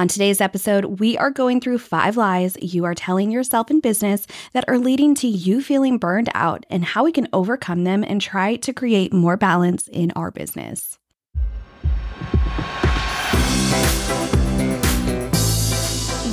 On today's episode, we are going through five lies you are telling yourself in business that are leading to you feeling burned out and how we can overcome them and try to create more balance in our business.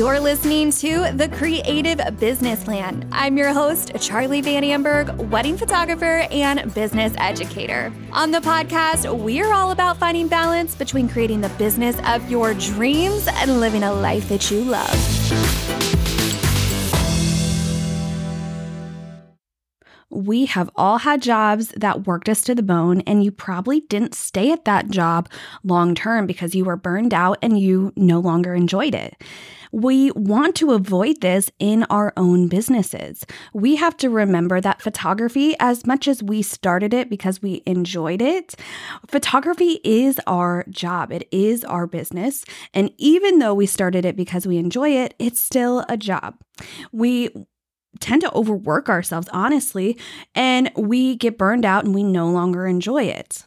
You're listening to The Creative Businessland. I'm your host, Charlie Van Amberg, wedding photographer and business educator. On the podcast, we are all about finding balance between creating the business of your dreams and living a life that you love. We have all had jobs that worked us to the bone, and you probably didn't stay at that job long term because you were burned out and you no longer enjoyed it. We want to avoid this in our own businesses. We have to remember that photography, as much as we started it because we enjoyed it, photography is our job, it is our business. And even though we started it because we enjoy it, it's still a job. We tend to overwork ourselves, honestly, and we get burned out and we no longer enjoy it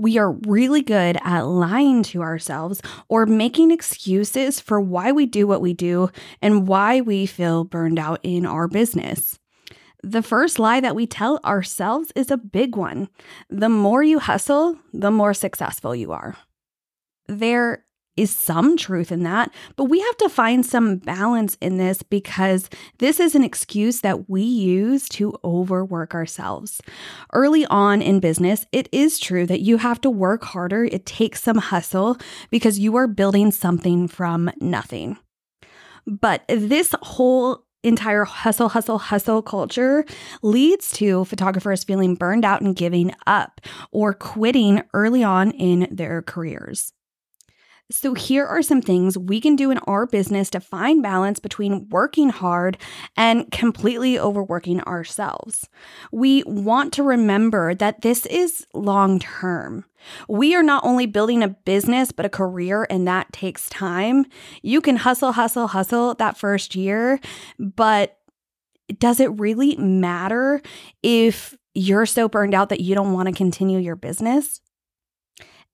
we are really good at lying to ourselves or making excuses for why we do what we do and why we feel burned out in our business. The first lie that we tell ourselves is a big one. The more you hustle, the more successful you are. There is some truth in that, but we have to find some balance in this because this is an excuse that we use to overwork ourselves. Early on in business, it is true that you have to work harder. It takes some hustle because you are building something from nothing. But this whole entire hustle, hustle, hustle culture leads to photographers feeling burned out and giving up or quitting early on in their careers. So, here are some things we can do in our business to find balance between working hard and completely overworking ourselves. We want to remember that this is long term. We are not only building a business, but a career, and that takes time. You can hustle, hustle, hustle that first year, but does it really matter if you're so burned out that you don't want to continue your business?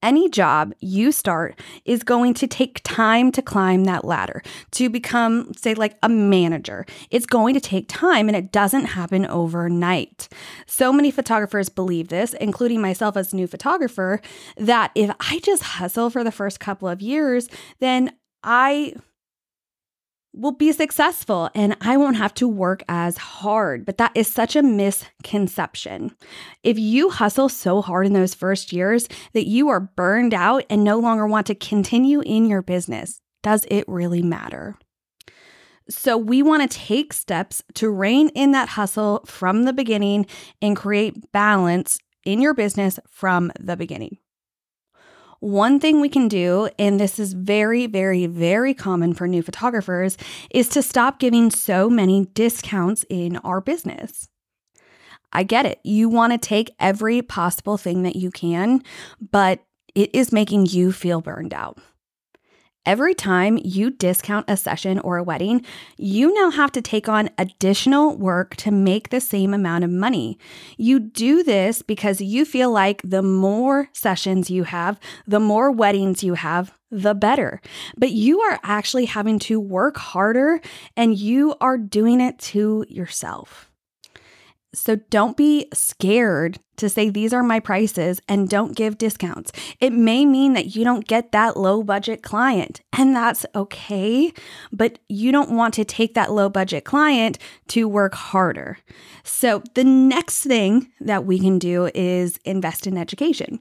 Any job you start is going to take time to climb that ladder, to become, say, like a manager. It's going to take time and it doesn't happen overnight. So many photographers believe this, including myself as a new photographer, that if I just hustle for the first couple of years, then I will be successful and I won't have to work as hard. But that is such a misconception. If you hustle so hard in those first years that you are burned out and no longer want to continue in your business, does it really matter? So, we want to take steps to rein in that hustle from the beginning and create balance in your business from the beginning. One thing we can do, and this is very, very, very common for new photographers, is to stop giving so many discounts in our business. I get it. You want to take every possible thing that you can, but it is making you feel burned out. Every time you discount a session or a wedding, you now have to take on additional work to make the same amount of money. You do this because you feel like the more sessions you have, the more weddings you have, the better. But you are actually having to work harder and you are doing it to yourself. So don't be scared to say these are my prices and don't give discounts. It may mean that you don't get that low budget client, and that's okay, but you don't want to take that low budget client to work harder. So, the next thing that we can do is invest in education.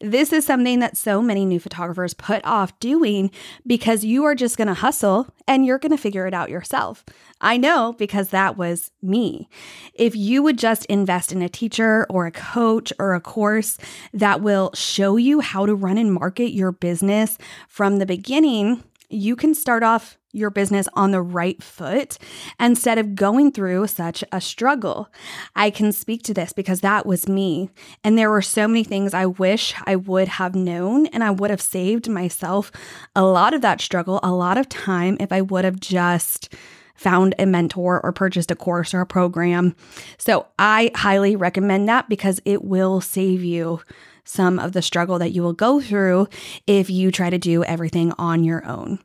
This is something that so many new photographers put off doing because you are just going to hustle and you're going to figure it out yourself. I know because that was me. If you would just invest in a teacher or a coach or a course that will show you how to run and market your business from the beginning, you can start off your business on the right foot instead of going through such a struggle. I can speak to this because that was me. And there were so many things I wish I would have known, and I would have saved myself a lot of that struggle, a lot of time if I would have just found a mentor or purchased a course or a program. So I highly recommend that because it will save you some of the struggle that you will go through if you try to do everything on your own.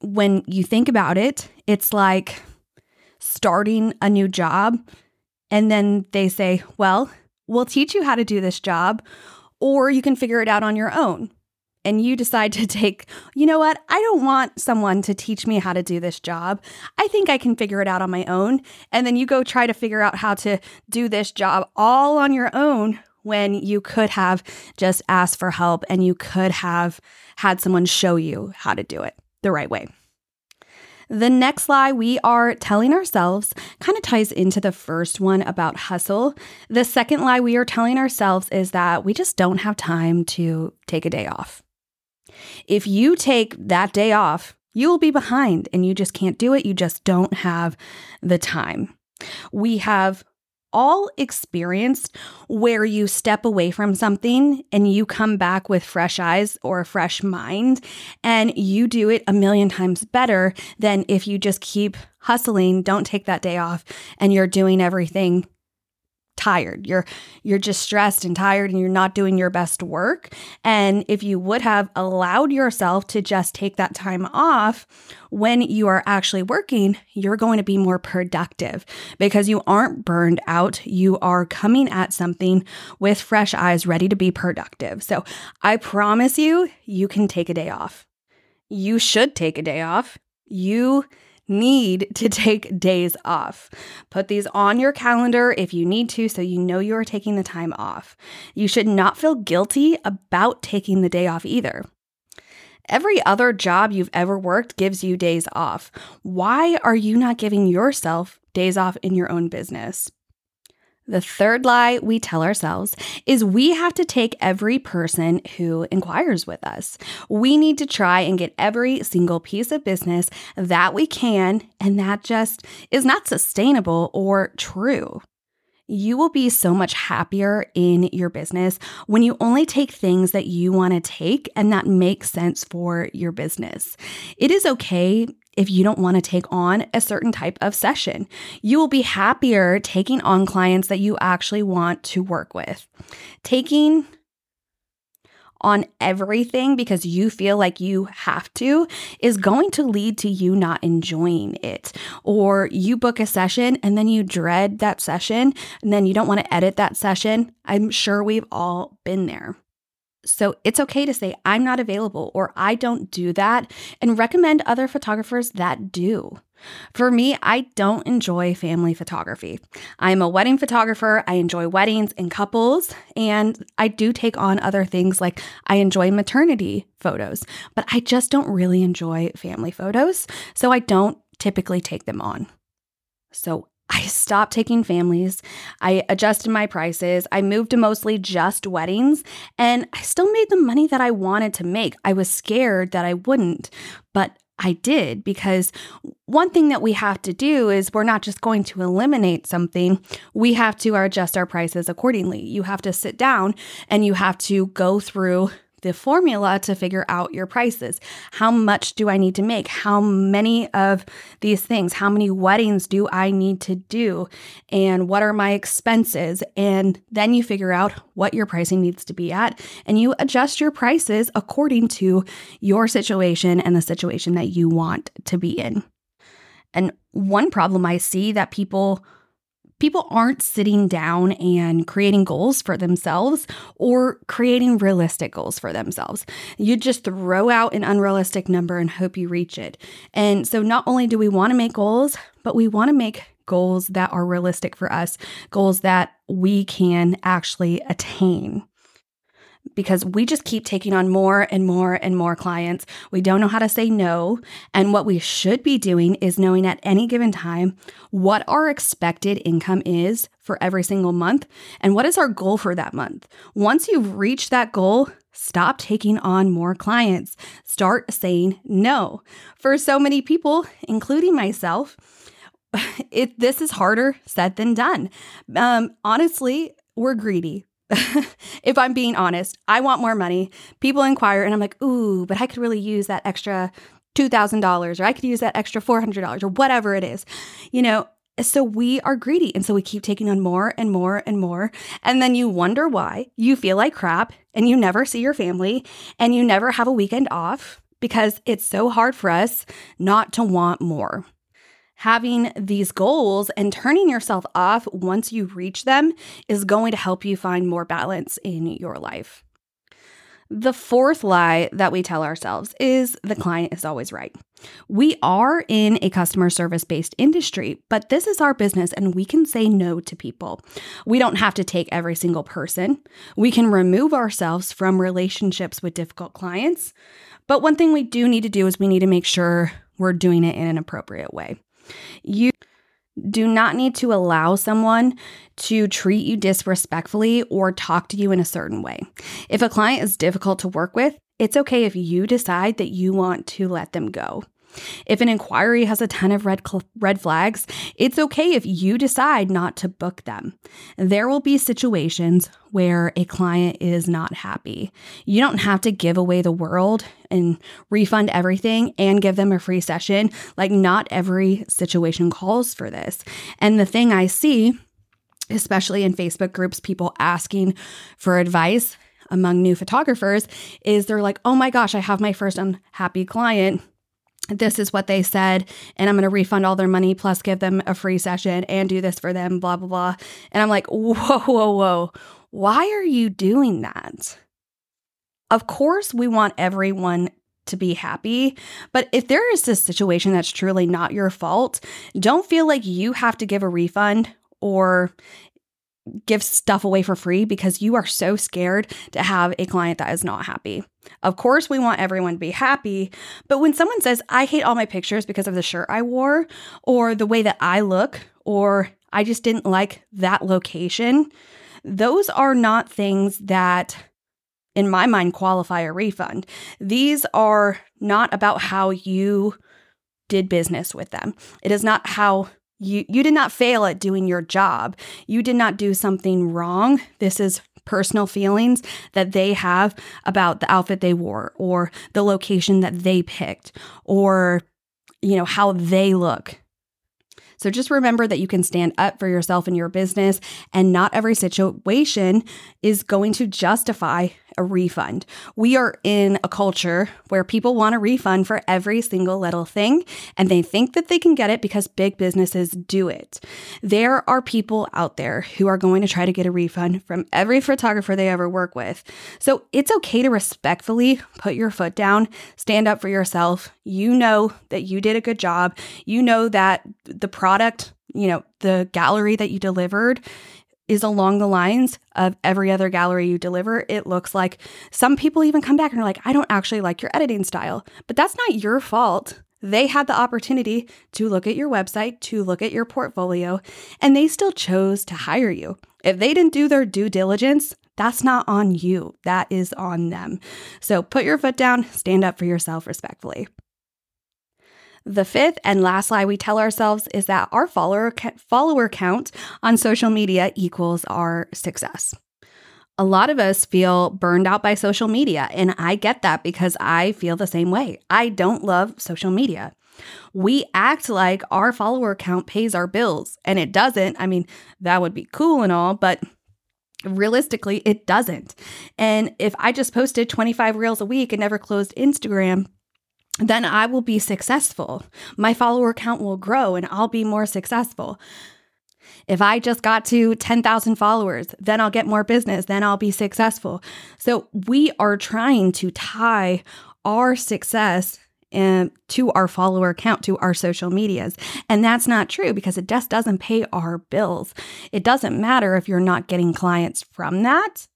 when you think about it, it's like starting a new job. And then they say, well, we'll teach you how to do this job, or you can figure it out on your own. And you decide to take, you know what? I don't want someone to teach me how to do this job. I think I can figure it out on my own. And then you go try to figure out how to do this job all on your own when you could have just asked for help and you could have had someone show you how to do it the right way. The next lie we are telling ourselves kind of ties into the first one about hustle. The second lie we are telling ourselves is that we just don't have time to take a day off. If you take that day off, you will be behind and you just can't do it. You just don't have the time. We have all experienced where you step away from something and you come back with fresh eyes or a fresh mind and you do it a million times better than if you just keep hustling, don't take that day off, and you're doing everything tired. You're you're just stressed and tired and you're not doing your best work. And if you would have allowed yourself to just take that time off when you are actually working, you're going to be more productive because you aren't burned out. You are coming at something with fresh eyes ready to be productive. So, I promise you, you can take a day off. You should take a day off. You need to take days off. Put these on your calendar if you need to so you know you are taking the time off. You should not feel guilty about taking the day off either. Every other job you've ever worked gives you days off. Why are you not giving yourself days off in your own business? The third lie we tell ourselves is we have to take every person who inquires with us. We need to try and get every single piece of business that we can, and that just is not sustainable or true. You will be so much happier in your business when you only take things that you want to take and that make sense for your business. It is okay if you don't want to take on a certain type of session. You will be happier taking on clients that you actually want to work with. Taking on everything because you feel like you have to is going to lead to you not enjoying it. Or you book a session and then you dread that session and then you don't want to edit that session. I'm sure we've all been there. So it's okay to say, I'm not available or I don't do that and recommend other photographers that do. For me, I don't enjoy family photography. I'm a wedding photographer. I enjoy weddings and couples, and I do take on other things like I enjoy maternity photos, but I just don't really enjoy family photos. So I don't typically take them on. So I stopped taking families. I adjusted my prices. I moved to mostly just weddings, and I still made the money that I wanted to make. I was scared that I wouldn't, but I did because one thing that we have to do is we're not just going to eliminate something, we have to adjust our prices accordingly. You have to sit down and you have to go through the formula to figure out your prices. How much do I need to make? How many of these things? How many weddings do I need to do? And what are my expenses? And then you figure out what your pricing needs to be at and you adjust your prices according to your situation and the situation that you want to be in. And one problem I see that people people aren't sitting down and creating goals for themselves or creating realistic goals for themselves. You just throw out an unrealistic number and hope you reach it. And so, not only do we want to make goals, but we want to make goals that are realistic for us, goals that we can actually attain because we just keep taking on more and more and more clients. We don't know how to say no. And what we should be doing is knowing at any given time what our expected income is for every single month and what is our goal for that month. Once you've reached that goal, stop taking on more clients. Start saying no. For so many people, including myself, it this is harder said than done. Um, honestly, we're greedy. if I'm being honest, I want more money. People inquire, and I'm like, ooh, but I could really use that extra $2,000 or I could use that extra $400 or whatever it is, you know. So we are greedy. And so we keep taking on more and more and more. And then you wonder why you feel like crap and you never see your family and you never have a weekend off because it's so hard for us not to want more. Having these goals and turning yourself off once you reach them is going to help you find more balance in your life. The fourth lie that we tell ourselves is the client is always right. We are in a customer service based industry, but this is our business and we can say no to people. We don't have to take every single person. We can remove ourselves from relationships with difficult clients. But one thing we do need to do is we need to make sure we're doing it in an appropriate way. You do not need to allow someone to treat you disrespectfully or talk to you in a certain way. If a client is difficult to work with, it's okay if you decide that you want to let them go. If an inquiry has a ton of red cl- red flags, it's okay if you decide not to book them. There will be situations where a client is not happy. You don't have to give away the world and refund everything and give them a free session. Like not every situation calls for this. And the thing I see especially in Facebook groups, people asking for advice among new photographers is they're like, oh my gosh, I have my first unhappy client this is what they said, and I'm going to refund all their money plus give them a free session and do this for them, blah, blah, blah. And I'm like, whoa, whoa, whoa. Why are you doing that? Of course, we want everyone to be happy. But if there is a situation that's truly not your fault, don't feel like you have to give a refund or give stuff away for free because you are so scared to have a client that is not happy. Of course, we want everyone to be happy, but when someone says, I hate all my pictures because of the shirt I wore, or the way that I look, or I just didn't like that location, those are not things that, in my mind, qualify a refund. These are not about how you did business with them. It is not how you you did not fail at doing your job. You did not do something wrong. This is personal feelings that they have about the outfit they wore or the location that they picked or you know how they look. So just remember that you can stand up for yourself and your business, and not every situation is going to justify a refund. We are in a culture where people want a refund for every single little thing, and they think that they can get it because big businesses do it. There are people out there who are going to try to get a refund from every photographer they ever work with. So it's okay to respectfully put your foot down, stand up for yourself. You know that you did a good job. You know that the product, you know, the gallery that you delivered is along the lines of every other gallery you deliver. It looks like some people even come back and are like, I don't actually like your editing style. But that's not your fault. They had the opportunity to look at your website, to look at your portfolio, and they still chose to hire you. If they didn't do their due diligence, that's not on you. That is on them. So put your foot down, stand up for yourself respectfully. The fifth and last lie we tell ourselves is that our follower follower count on social media equals our success. A lot of us feel burned out by social media, and I get that because I feel the same way. I don't love social media. We act like our follower count pays our bills, and it doesn't. I mean, that would be cool and all, but realistically, it doesn't. And if I just posted 25 reels a week and never closed Instagram, then I will be successful. My follower count will grow and I'll be more successful. If I just got to 10,000 followers, then I'll get more business, then I'll be successful. So we are trying to tie our success um, to our follower count, to our social medias. And that's not true because it just doesn't pay our bills. It doesn't matter if you're not getting clients from that.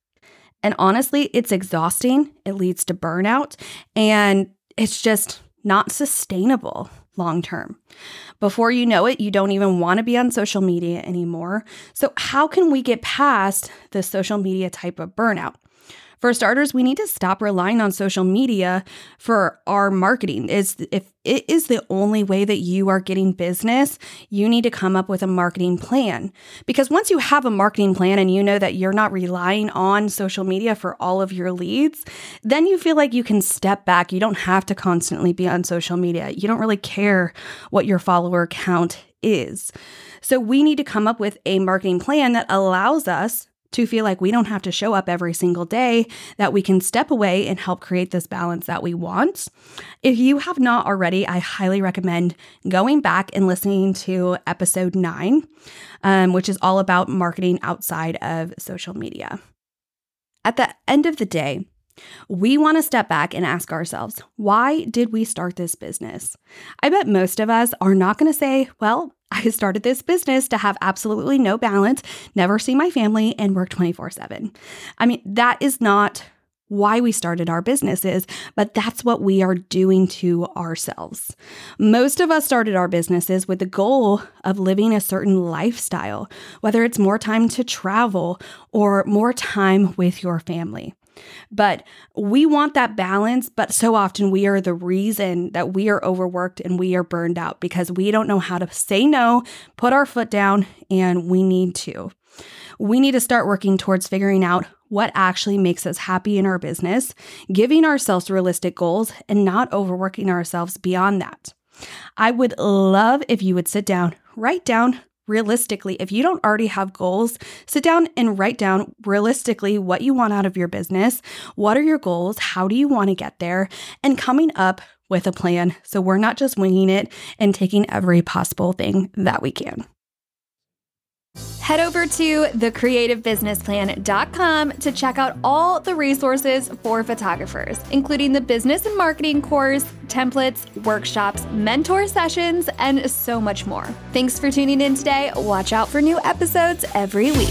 And honestly, it's exhausting. It leads to burnout. And it's just not sustainable long term. Before you know it, you don't even want to be on social media anymore. So, how can we get past the social media type of burnout? For starters, we need to stop relying on social media for our marketing. Is if it is the only way that you are getting business, you need to come up with a marketing plan. Because once you have a marketing plan and you know that you're not relying on social media for all of your leads, then you feel like you can step back. You don't have to constantly be on social media. You don't really care what your follower count is. So we need to come up with a marketing plan that allows us to feel like we don't have to show up every single day, that we can step away and help create this balance that we want. If you have not already, I highly recommend going back and listening to episode nine, um, which is all about marketing outside of social media. At the end of the day, we want to step back and ask ourselves, why did we start this business? I bet most of us are not going to say, well, I started this business to have absolutely no balance, never see my family, and work 24 7. I mean, that is not why we started our businesses, but that's what we are doing to ourselves. Most of us started our businesses with the goal of living a certain lifestyle, whether it's more time to travel or more time with your family. But we want that balance, but so often we are the reason that we are overworked and we are burned out because we don't know how to say no, put our foot down, and we need to. We need to start working towards figuring out what actually makes us happy in our business, giving ourselves realistic goals, and not overworking ourselves beyond that. I would love if you would sit down, write down realistically, if you don't already have goals, sit down and write down realistically what you want out of your business. What are your goals? How do you want to get there? And coming up with a plan so we're not just winging it and taking every possible thing that we can. Head over to thecreativebusinessplan.com to check out all the resources for photographers, including the business and marketing course, templates, workshops, mentor sessions, and so much more. Thanks for tuning in today. Watch out for new episodes every week.